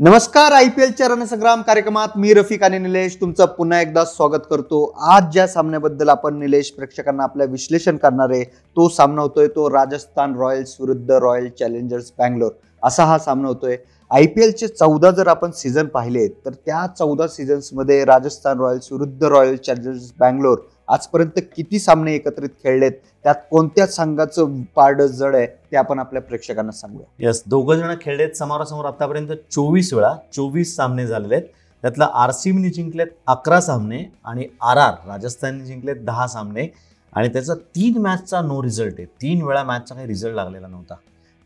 नमस्कार I P एलच्या रणसंग्राम कार्यक्रमात मी रफिक आणि निलेश तुमचं पुन्हा एकदा स्वागत करतो. आज ज्या सामन्याबद्दल आपण निलेश प्रेक्षकांना आपल्या विश्लेषण करणार आहे तो सामना होतोय तो राजस्थान रॉयल्स विरुद्ध रॉयल चॅलेंजर्स बँगलोर. असा हा सामना होतोय. आय पी एलचे चौदा जर आपण सीझन पाहिले तर त्या चौदा सीझन्समध्ये राजस्थान रॉयल्स विरुद्ध रॉयल चॅलेंजर्स बँगलोर आजपर्यंत किती सामने एकत्रित खेळलेत त्यात कोणत्या संघाचं पारड जड आहे ते आपण आपल्या प्रेक्षकांना सांगूया. यस दोघं जण खेळलेत समोरासमोर आतापर्यंत चोवीस वेळा चोवीस सामने झालेले आहेत त्यातला आर सीबीने जिंकलेत अकरा सामने आणि आर आर राजस्थानने जिंकलेत दहा सामने. आणि त्याचा तीन मॅचचा नो रिझल्ट आहे. तीन वेळा मॅचचा काही रिझल्ट लागलेला नव्हता.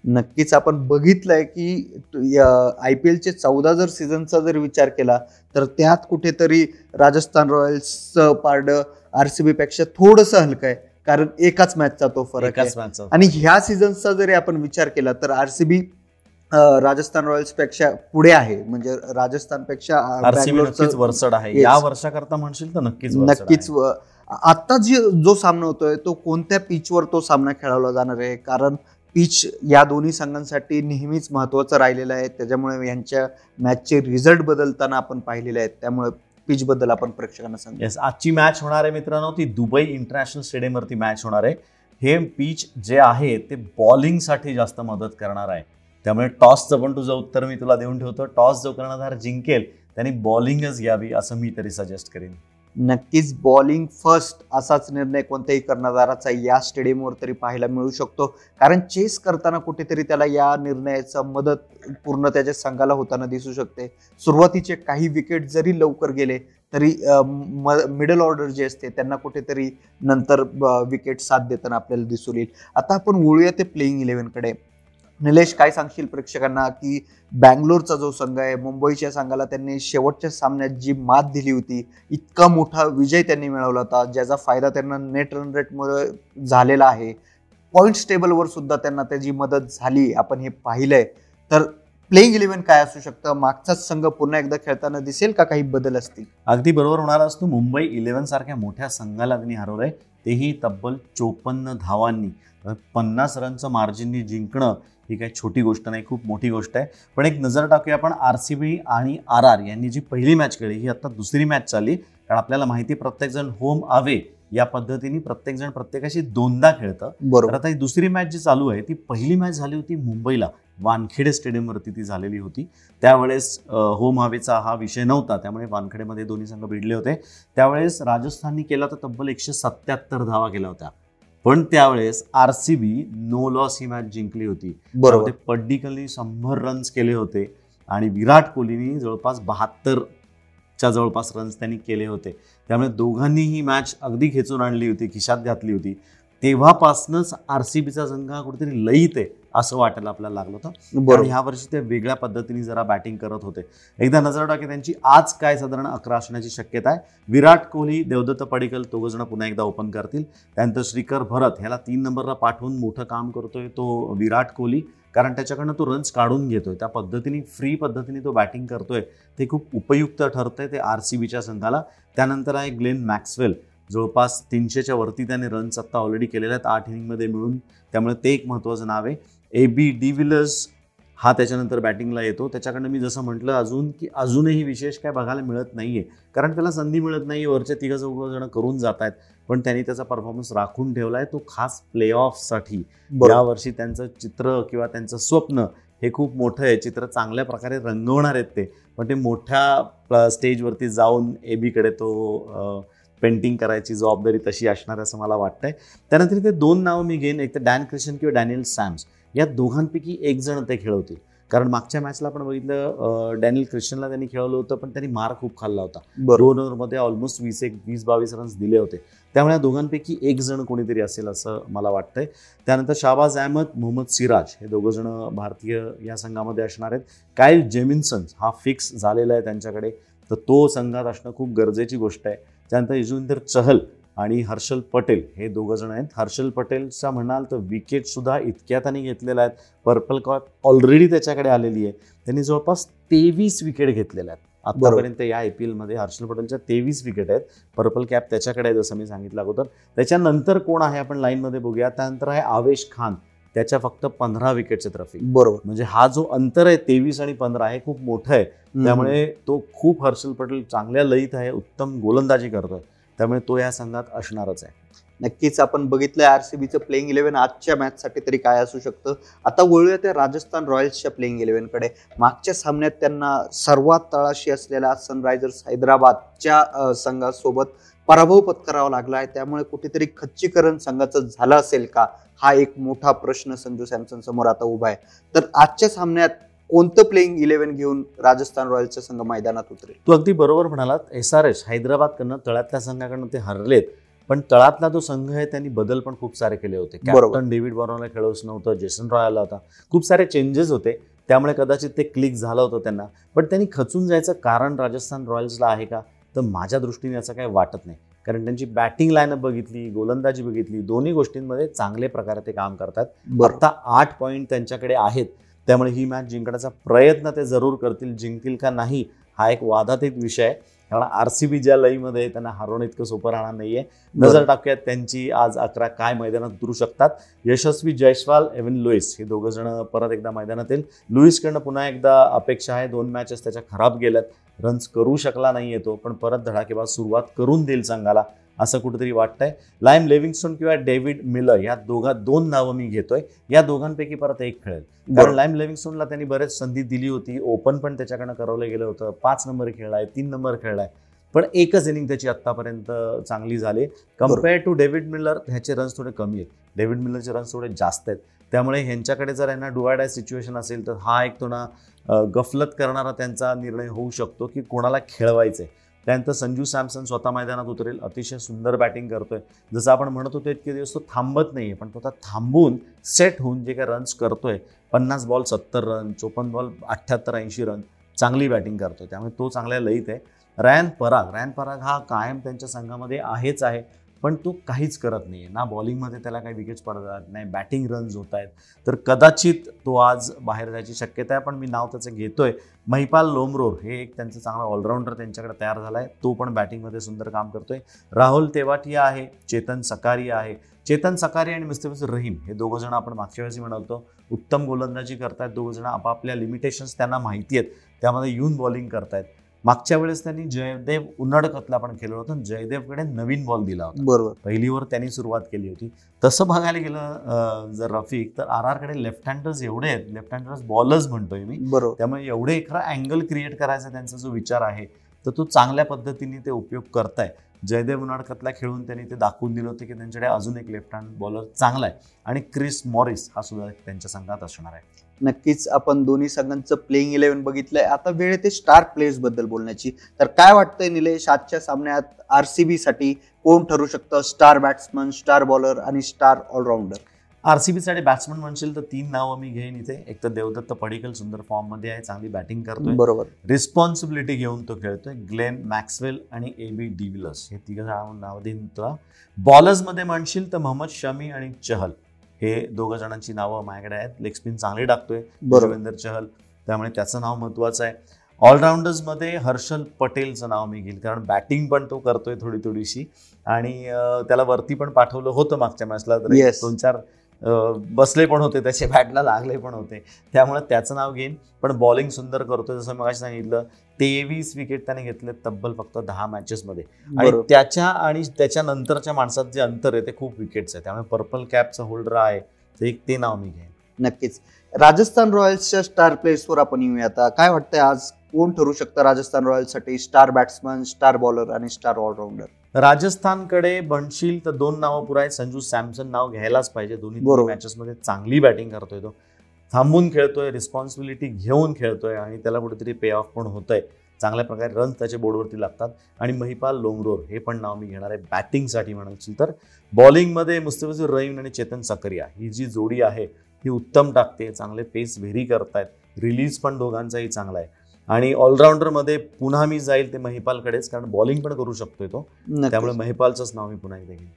नक्कीच आपण बघितलंय की आय पी एलचे चौदा जर सीझनचा जर विचार केला तर त्यात कुठेतरी राजस्थान रॉयल्सचं पारड आर सी बी पेक्षा थोडंसं हलकं आहे. कारण एकाच मॅचचा तो फरक आहे. आणि ह्या सीझनचा जरी आपण विचार केला तर आर सी बी राजस्थान रॉयल्सपेक्षा पुढे आहे. म्हणजे राजस्थानपेक्षा बँगलोरचं- नक्कीच वरचढ आहे. या वर्षाकरता म्हणशील तर नक्कीच नक्कीच आता जी जो सामना होतोय तो कोणत्या पिचवर तो सामना खेळवला जाणार आहे? कारण पिच या दोन्ही संघांसाठी नेहमीच महत्त्वाचं राहिलेलं आहे. त्याच्यामुळे यांच्या मॅचचे रिझल्ट बदलताना आपण पाहिलेले आहेत. त्यामुळे पिच बद्दल आपण प्रेक्षकांना सांगू. येस आजची मॅच होणार आहे मित्रांनो. ती दुबई इंटरनॅशनल स्टेडियमवरती मॅच होणार आहे. हे पिच जे आहे ते बॉलिंगसाठी जास्त मदत करणार आहे. त्यामुळे टॉसचं पण तुझं उत्तर मी तुला देऊन ठेवतो. टॉस जो कर्णधार जिंकेल त्यांनी बॉलिंगच घ्यावी असं मी तरी सजेस्ट करेन. नक्कीच बॉलिंग फर्स्ट असाच निर्णय कोणत्याही कर्णधाराचा या स्टेडियमवर तरी पाहायला मिळू शकतो. कारण चेस करताना कुठेतरी त्याला या निर्णयाचा मदत पूर्ण त्याच्या संघाला होताना दिसू शकते. सुरुवातीचे काही विकेट जरी लवकर गेले तरी मिडल ऑर्डर जे असते त्यांना कुठेतरी नंतर विकेट साथ देताना आपल्याला दिसून येईल. आता आपण वळूया ते प्लेईंग इलेव्हनकडे. निलेश काय सांगशील प्रेक्षकांना की बँगलोरचा जो संघ आहे मुंबईच्या संघाला त्यांनी शेवटच्या सामन्यात जी मात दिली होती इतका मोठा विजय त्यांनी मिळवला होता ज्याचा फायदा त्यांना नेट रन रेटमुळे झालेला आहे. पॉईंट्स टेबलवर सुद्धा त्यांना त्याची मदत झाली आपण हे पाहिलंय. तर प्लेइंग इलेव्हन काय असू शकतं? मागचाच संघ पुन्हा एकदा खेळताना दिसेल का? काही बदल असतील? अगदी बरोबर होणार असतो मुंबई इलेव्हन सारख्या मोठ्या संघाला त्यांनी हरवलंय तेही तब्बल चोपन्न धावांनी. पन्नास रनचं मार्जिननी जिंकणं ही काही छोटी गोष्ट नाही खूप मोठी गोष्ट आहे. पण एक नजर टाकूया आपण आर सी बी आणि आर आर यांनी जी पहिली मॅच खेळली ही आता दुसरी मॅच चालली. कारण आपल्याला माहिती प्रत्येकजण होम अवे या पद्धतीने प्रत्येकजण प्रत्येकाशी दोनदा खेळतं. बरोबर. आता ही दुसरी मॅच जी चालू आहे ती पहिली मॅच झाली होती मुंबईला. वानखेडे स्टेडियमवरती ती झालेली होती. त्यावेळेस होम हवेचा हा विषय नव्हता त्यामुळे वानखेडेमध्ये दोन्ही संघ भिडले होते. त्यावेळेस राजस्थाननी केला तर तब्बल एकशे सत्याहत्तर धावा केल्या होत्या. पण त्यावेळेस R C B no loss ही मॅच जिंकली होती. बरोबर. पड्डिकलनी शंभर रन्स केले होते आणि विराट कोहलीनी जवळपास बहात्तरच्या जवळपास रन्स त्यांनी केले होते. त्यामुळे दोघांनी ही मॅच अगदी खेचून आणली होती खिशात घातली होती. तेव्हापासूनच आर सी बीचा संघ हा कुठेतरी लईत आहे. असं वाटायला आपल्याला लागलं होतं. बरोबर. ह्या वर्षी ते वेगळ्या पद्धतीने जरा बॅटिंग करत होते. एकदा नजर टाकी त्यांची आज काय साधारण अकरा असण्याची शक्यता आहे. विराट कोहली देवदत्त पडिकल दोघं जण पुन्हा एकदा ओपन करतील. त्यानंतर श्रीकर भरत ह्याला तीन नंबरला पाठवून मोठं काम करतोय तो विराट कोहली. कारण त्याच्याकडनं तो रन्स काढून घेतोय. त्या पद्धतीने फ्री पद्धतीने तो बॅटिंग करतोय. ते खूप उपयुक्त ठरतंय ते आर सी बीच्या संघाला. त्यानंतर आहे ग्लेन मॅक्सवेल. जवळपास तीनशेच्या वरती त्याने रन्स आत्ता ऑलरेडी केलेले आहेत. आठ इनिंगमध्ये मिळून. त्यामुळे ते एक महत्त्वाचं नाव आहे. ए बी डिव्हिलर्स हा त्याच्यानंतर बॅटिंगला येतो. त्याच्याकडनं मी जसं म्हटलं अजून की अजूनही विशेष काय बघायला मिळत नाही आहे कारण त्याला संधी मिळत नाही वरचे तिघं चौघं जण करून जात आहेत पण त्यांनी त्याचा परफॉर्मन्स राखून ठेवला आहे तो खास प्ले ऑफसाठी बरोबर यावर्षी त्यांचं चित्र किंवा त्यांचं स्वप्न हे खूप मोठं आहे. चित्र चांगल्या प्रकारे रंगवणार आहेत ते. पण ते मोठ्या स्टेजवरती जाऊन ए बीकडे तो पेंटिंग करायची जबाबदारी तशी असणार असं मला वाटतंय. त्यानंतर इथे दोन नावं मी घेईन. एक तर डॅन क्रिशन किंवा डॅनियल सॅम्स या दोघांपैकी एक जण ते खेळवतील. कारण मागच्या मॅचला आपण बघितलं डॅनियल क्रिश्चनला त्यांनी खेळवलं होतं पण त्यांनी मार खूप खाल्ला होता. दोन ओव्हरमध्ये ऑलमोस्ट वीस एक वीस बावीस रन्स दिले होते. त्यामुळे या दोघांपैकी एक जण कोणीतरी असेल असं मला वाटतंय. त्यानंतर शाहबाज अहमद मोहम्मद सिराज हे दोघं जण भारतीय या संघामध्ये असणार आहेत. कायल जेमिन्सन हा फिक्स झालेला आहे त्यांच्याकडे. तर तो संघात असणं खूप गरजेची गोष्ट आहे. त्यानंतर युजविंदर चहल आणि हर्षल पटेल हे दोघं जण आहेत. हर्षल पटेलचा म्हणाल तर विकेट सुद्धा इतक्या त्यांनी घेतलेल्या आहेत. पर्पल कॉप ऑलरेडी त्याच्याकडे आलेली आहे. त्यांनी जवळपास तेवीस विकेट घेतलेल्या आहेत. आतापर्यंत या आय पी एलमध्ये हर्षल पटेलच्या तेवीस विकेट आहेत. पर्पल कॅप त्याच्याकडे आहे जसं मी सांगितलं अगोदर. त्याच्यानंतर कोण आहे आपण लाईनमध्ये बघूया. त्यानंतर आहे आवेश खान. त्याच्या फक्त पंधरा विकेटचे रफिक बरोबर. म्हणजे हा जो अंतर आहे तेवीस आणि पंधरा हे खूप मोठं आहे. त्यामुळे तो खूप हर्षल पटेल चांगल्या लयीत आहे उत्तम गोलंदाजी करतोय. त्यामुळे तो या संघात असणारच आहे. नक्कीच आपण बघितलंय बीचं प्लेइंग इलेव्हन आजच्या मॅचसाठी तरी काय असू शकतं. आता वळूया त्या राजस्थान रॉयल्सच्या प्लेइंग इलेव्हनकडे मागच्या सामन्यात त्यांना सर्वात तळाशी असलेल्या सनरायझर्स हैदराबादच्या संघासोबत पराभव पत्करावा लागला आहे. त्यामुळे कुठेतरी खच्चीकरण संघाचं झालं असेल का? हा एक मोठा प्रश्न संजू सॅमसन समोर आता उभा आहे. तर आजच्या सामन्यात कोणतं प्लेइंग इलेव्हन घेऊन राजस्थान रॉयल्सचा संघ मैदानात उतरेल? तू अगदी बरोबर म्हणालात. एस आर एच हैदराबादकडनं तळातल्या संघाकडनं ते हरलेत. पण तळातला जो संघ आहे त्यांनी बदल पण खूप सारे केले होते. कॅप्टन डेव्हिड बॉरोला खेळवच नव्हतं जेसन रॉय आला होता. खूप सारे चेंजेस होते. त्यामुळे कदाचित ते क्लिक झालं होतं त्यांना. पण त्यांनी खचून जायचं कारण राजस्थान रॉयल्सला आहे का? तर माझ्या दृष्टीने असं काही वाटत नाही. कारण त्यांची बॅटिंग लाईनअप बघितली गोलंदाजी बघितली दोन्ही गोष्टींमध्ये चांगले प्रकारे ते काम करतात. आता आठ पॉईंट त्यांच्याकडे आहेत. त्यामुळे ही मॅच जिंकण्याचा प्रयत्न ते जरूर करतील. जिंकतील का नाही हा एक वादातीत विषय आहे. कारण आर सी बी ज्या लईमध्ये त्यांना हरवणं इतकं सोपं राहणार नाहीये. नजर टाकूयात त्यांची आज अकरा काय मैदानात उतरू शकतात. यशस्वी जयस्वाल एव्हन लुईस हे दोघं जण परत एकदा मैदानात येईल लुईसकडनं पुन्हा एकदा अपेक्षा आहे. दोन मॅचेस त्याच्या खराब गेल्यात. रन्स करू शकला नाही तो पण परत धडाकेबाज सुरुवात करून देईल संघाला असं कुठेतरी वाटतंय. लाईम लेव्हिंगस्टोन किंवा डेव्हिड मिलर या दोघा दोन नावं मी घेतोय. या दोघांपैकी परत एक खेळेल. कारण. लाईम लेव्हिंगस्टोनला त्यांनी बरेच संधी दिली होती. ओपन पण त्याच्याकडनं करवलं गेलं होतं. पाच नंबर खेळलाय तीन नंबर खेळलाय. पण एकच इनिंग त्याची आत्तापर्यंत चांगली झाली. कंपेअर टू डेव्हिड मिलर ह्याचे रन्स थोडे कमी आहेत. डेव्हिड मिलरचे रन्स थोडे जास्त आहेत. त्यामुळे ह्यांच्याकडे जर यांना डुवायडाय सिच्युएशन असेल तर हा एक थोडा गफलत करणारा त्यांचा निर्णय होऊ शकतो की कोणाला खेळवायचंय. त्यानंतर संजू सॅमसन स्वतः मैदानात उतरेल. अतिशय सुंदर बॅटिंग करतोय. जसं आपण म्हणत होतो इतके दिवस तो थांबत नाहीये पण तो आता थांबून सेट होऊन जे काही रन्स करतोय पन्नास बॉल सत्तर रन चोपन्न बॉल अठ्ठ्याहत्तर ऐंशी रन चांगली बॅटिंग करतोय. त्यामुळे तो चांगल्या लईत आहे. रॅन पराग रॅन पराग हा कायम त्यांच्या संघामध्ये आहेच आहे पण तो काहीच करत नाही ना बॉलिंगमध्ये त्याला काही विकेट्स पडतात नाही बॅटिंग रन्स होत आहेत. तर कदाचित तो आज बाहेर जायची शक्यता आहे पण मी नाव त्याचं घेतोय. महिपाल लोमरोर हे एक त्यांचं चांगला ऑलराऊंडर त्यांच्याकडे तयार झाला आहे तो पण बॅटिंगमध्ये सुंदर काम करतोय. राहुल तेवाटिया आहे चेतन सकारिया आहे. चेतन सकारिया आणि मुस्तफिजुर रहीम हे दोघं जण आपण मागच्या वेळेस म्हणालतो उत्तम गोलंदाजी करतायत. दोघं जण आपापल्या लिमिटेशन्स त्यांना माहिती आहेत. त्यामध्ये येऊन बॉलिंग करतायत. मागच्या वेळेस त्यांनी जयदेव उन्नडकतला पण केलं होतं आणि जयदेवकडे नवीन बॉल दिला होता. बरोबर. पहिलीवर त्यांनी सुरुवात केली होती. तसं बघायला गेलं जर रफिक तर आर आरकडे लेफ्ट हँडर्स एवढे आहेत. लेफ्ट हँडर्स बॉलर्स म्हणतोय मी. बरोबर. त्यामुळे एवढे खरा अँगल क्रिएट करायचा त्यांचा जो विचार आहे तर तो चांगल्या पद्धतीने ते उपयोग करताय. जयदेव उन्हाळकतला खेळून त्यांनी ते दाखवून दिलं होतं की त्यांच्याकडे अजून एक लेफ्ट हँड बॉलर चांगला आहे. आणि क्रिस मॉरिस हा सुद्धा त्यांच्या संघात असणार आहे. नक्कीच आपण दोन्ही संघांचं प्लेइंग इलेव्हन बघितलंय. आता वेळ येते स्टार प्लेयर्सबद्दल बोलण्याची. तर काय वाटतंय निलेश आजच्या सामन्यात आरसीबी साठी कोण ठरू शकतं? स्टार बॅट्समन स्टार बॉलर आणि स्टार ऑलराऊंडर आर सी बीसाठी बॅट्समन म्हणशील तर तीन नावं मी घेईन इथे. एक तर देवदत्त पडिकल सुंदर फॉर्ममध्ये आहे चांगली बॅटिंग करतोय. बरोबर. रिस्पॉन्सिबिलिटी घेऊन तो खेळतोय. ग्लेन मॅक्सवेल आणि ए बी डिव्हिलर्स हे तिघं नाव देईन तुला. बॉलर्समध्ये म्हणशील तर मोहम्मद शमी आणि चहल. हे दोघं जणांची नावं माझ्याकडे आहेत. लेग स्पिन चांगली टाकतोय. बरोबर. रविंदर चहल. त्यामुळे त्याचं नाव महत्वाचं आहे. ऑलराऊंडर्समध्ये हर्षल पटेलचं नाव मी घेईल. कारण बॅटिंग पण तो करतोय थोडी थोडीशी. आणि त्याला वरती पण पाठवलं होतं मागच्या मॅचला तर. दोन चार बसले पण होते त्याचे बॅटला लागले पण होते. त्यामुळे त्याचं नाव घेईन. पण बॉलिंग सुंदर करतोय जसं मग सांगितलं तेवीस विकेट त्याने घेतले तब्बल फक्त दहा मॅचेसमध्ये आणि त्याच्या आणि त्याच्या नंतरच्या माणसात जे अंतर आहे ते खूप विकेट्स आहे त्यामुळे पर्पल कॅपचं होल्डर आहे ते एक ते नाव मी घेईन. नक्कीच. राजस्थान रॉयल्सच्या स्टार प्लेयर्सवर आपण येऊया आता. काय वाटतंय आज? कोण ठरू शकतं राजस्थान रॉयल्ससाठी? स्टार बॅट्समन स्टार बॉलर आणि स्टार ऑलराऊंडर? राजस्थानकडे बनशील तर दोन नावं पुरा आहेत संजू सॅमसन नाव घ्यायलाच पाहिजे. दोन्ही. मॅचेसमध्ये चांगली बॅटिंग करतोय तो. थांबून खेळतोय रिस्पॉन्सिबिलिटी घेऊन खेळतोय आणि त्याला कुठेतरी पे ऑफ पण होतंय. चांगल्या प्रकारे रन्स त्याच्या बोर्डवरती लागतात. आणि महिपाल लोंगरोर हे पण नाव मी घेणार आहे बॅटिंगसाठी म्हणायची तर. बॉलिंगमध्ये मुस्तफिजुर रहीम आणि चेतन सकरिया ही जी जोडी आहे ही उत्तम टाकते चांगले पेस व्हेरी करतायत. रिलीज पण दोघांचाही चांगला आहे. आणि ऑलराऊंडरमध्ये पुन्हा मी जाईल ते महिपालकडेच कारण बॉलिंग पण करू शकतोय तो. त्यामुळे महिपालचंच नाव मी पुन्हा एकदा घेईन.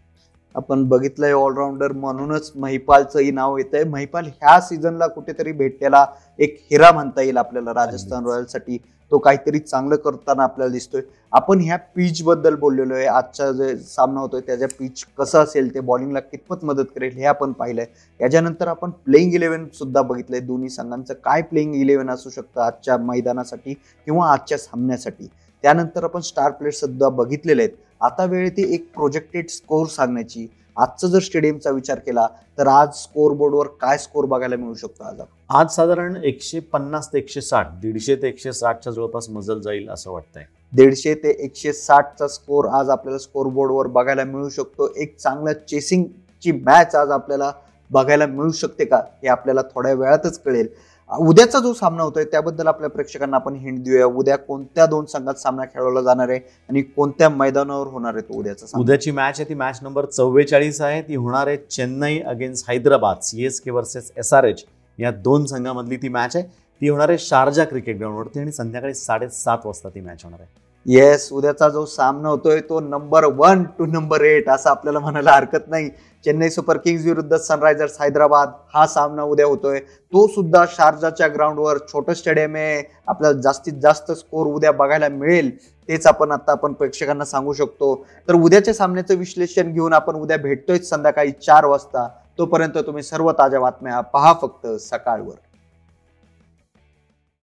आपण बघितलंय ऑलराऊंडर म्हणूनच महिपालचंही नाव येत आहे महिपाल ह्या सीझनला कुठेतरी भेटलेला एक हिरा म्हणता येईल आपल्याला राजस्थान. रॉयल्ससाठी. तो काहीतरी चांगलं करताना आपल्याला दिसतोय. आपण ह्या पिच बद्दल बोललेलो आहे. आजचा जे सामना होतोय त्याच्या पिच कसं असेल ते बॉलिंगला कितपत मदत करेल हे आपण पाहिलंय. याच्यानंतर आपण प्लेइंग इलेव्हन सुद्धा बघितलंय. दोन्ही संघांचं काय प्लेइंग इलेव्हन असू शकतं आजच्या मैदानासाठी किंवा आजच्या सामन्यासाठी. त्यानंतर आपण स्टार प्लेयर सुद्धा बघितलेले आहेत. आता वेळ ती एक प्रोजेक्टेड स्कोर सांगण्याची. आजचा जर स्टेडियमचा विचार केला तर आज स्कोर बोर्डवर काय स्कोर बघायला मिळू शकतो आज? आज साधारण एकशे पन्नास ते एकशे साठ दीडशे ते एकशे साठच्या जवळपास मजल जाईल असं वाटतंय. दीडशे ते एकशे साठचा स्कोर आज आपल्याला स्कोर बोर्डवर बघायला मिळू शकतो. एक चांगलं चेसिंगची मॅच आज आपल्याला बघायला मिळू शकते का हे आपल्याला थोड्या वेळातच कळेल. उद्याचा जो सामना होतोय त्याबद्दल आपल्या प्रेक्षकांना आपण हिंट देऊया. उद्या कोणत्या दोन संघात सामना खेळवला जाणार आहे आणि कोणत्या मैदानावर होणार आहे तो उद्याचा उद्याची मॅच आहे ती मॅच नंबर चव्वेचाळीस आहे. ती होणार आहे Chennai against Hyderabad. C S K versus S R H या दोन संघामधली ती मॅच आहे. ती होणार आहे शारजा क्रिकेट ग्राउंडवरती आणि संध्याकाळी साडेसात वाजता ती मॅच होणार आहे. येस उद्याचा जो सामना होतोय तो number one two number eight असं आपल्याला म्हणायला हरकत नाही. चेन्नई सुपर किंग्ज विरुद्ध सनरायझर्स हैदराबाद हा सामना उद्या होतोय. तो सुद्धा शारजाच्या ग्राउंडवर छोटं स्टेडियम आहे. आपल्याला जास्तीत जास्त स्कोर उद्या बघायला मिळेल तेच आपण आता आपण प्रेक्षकांना सांगू शकतो. तर उद्याच्या सामन्याचं विश्लेषण घेऊन आपण उद्या भेटतोय संध्याकाळी चार वाजता. तोपर्यंत तुम्ही सर्व ताज्या बातम्या पहा फक्त सकाळवर.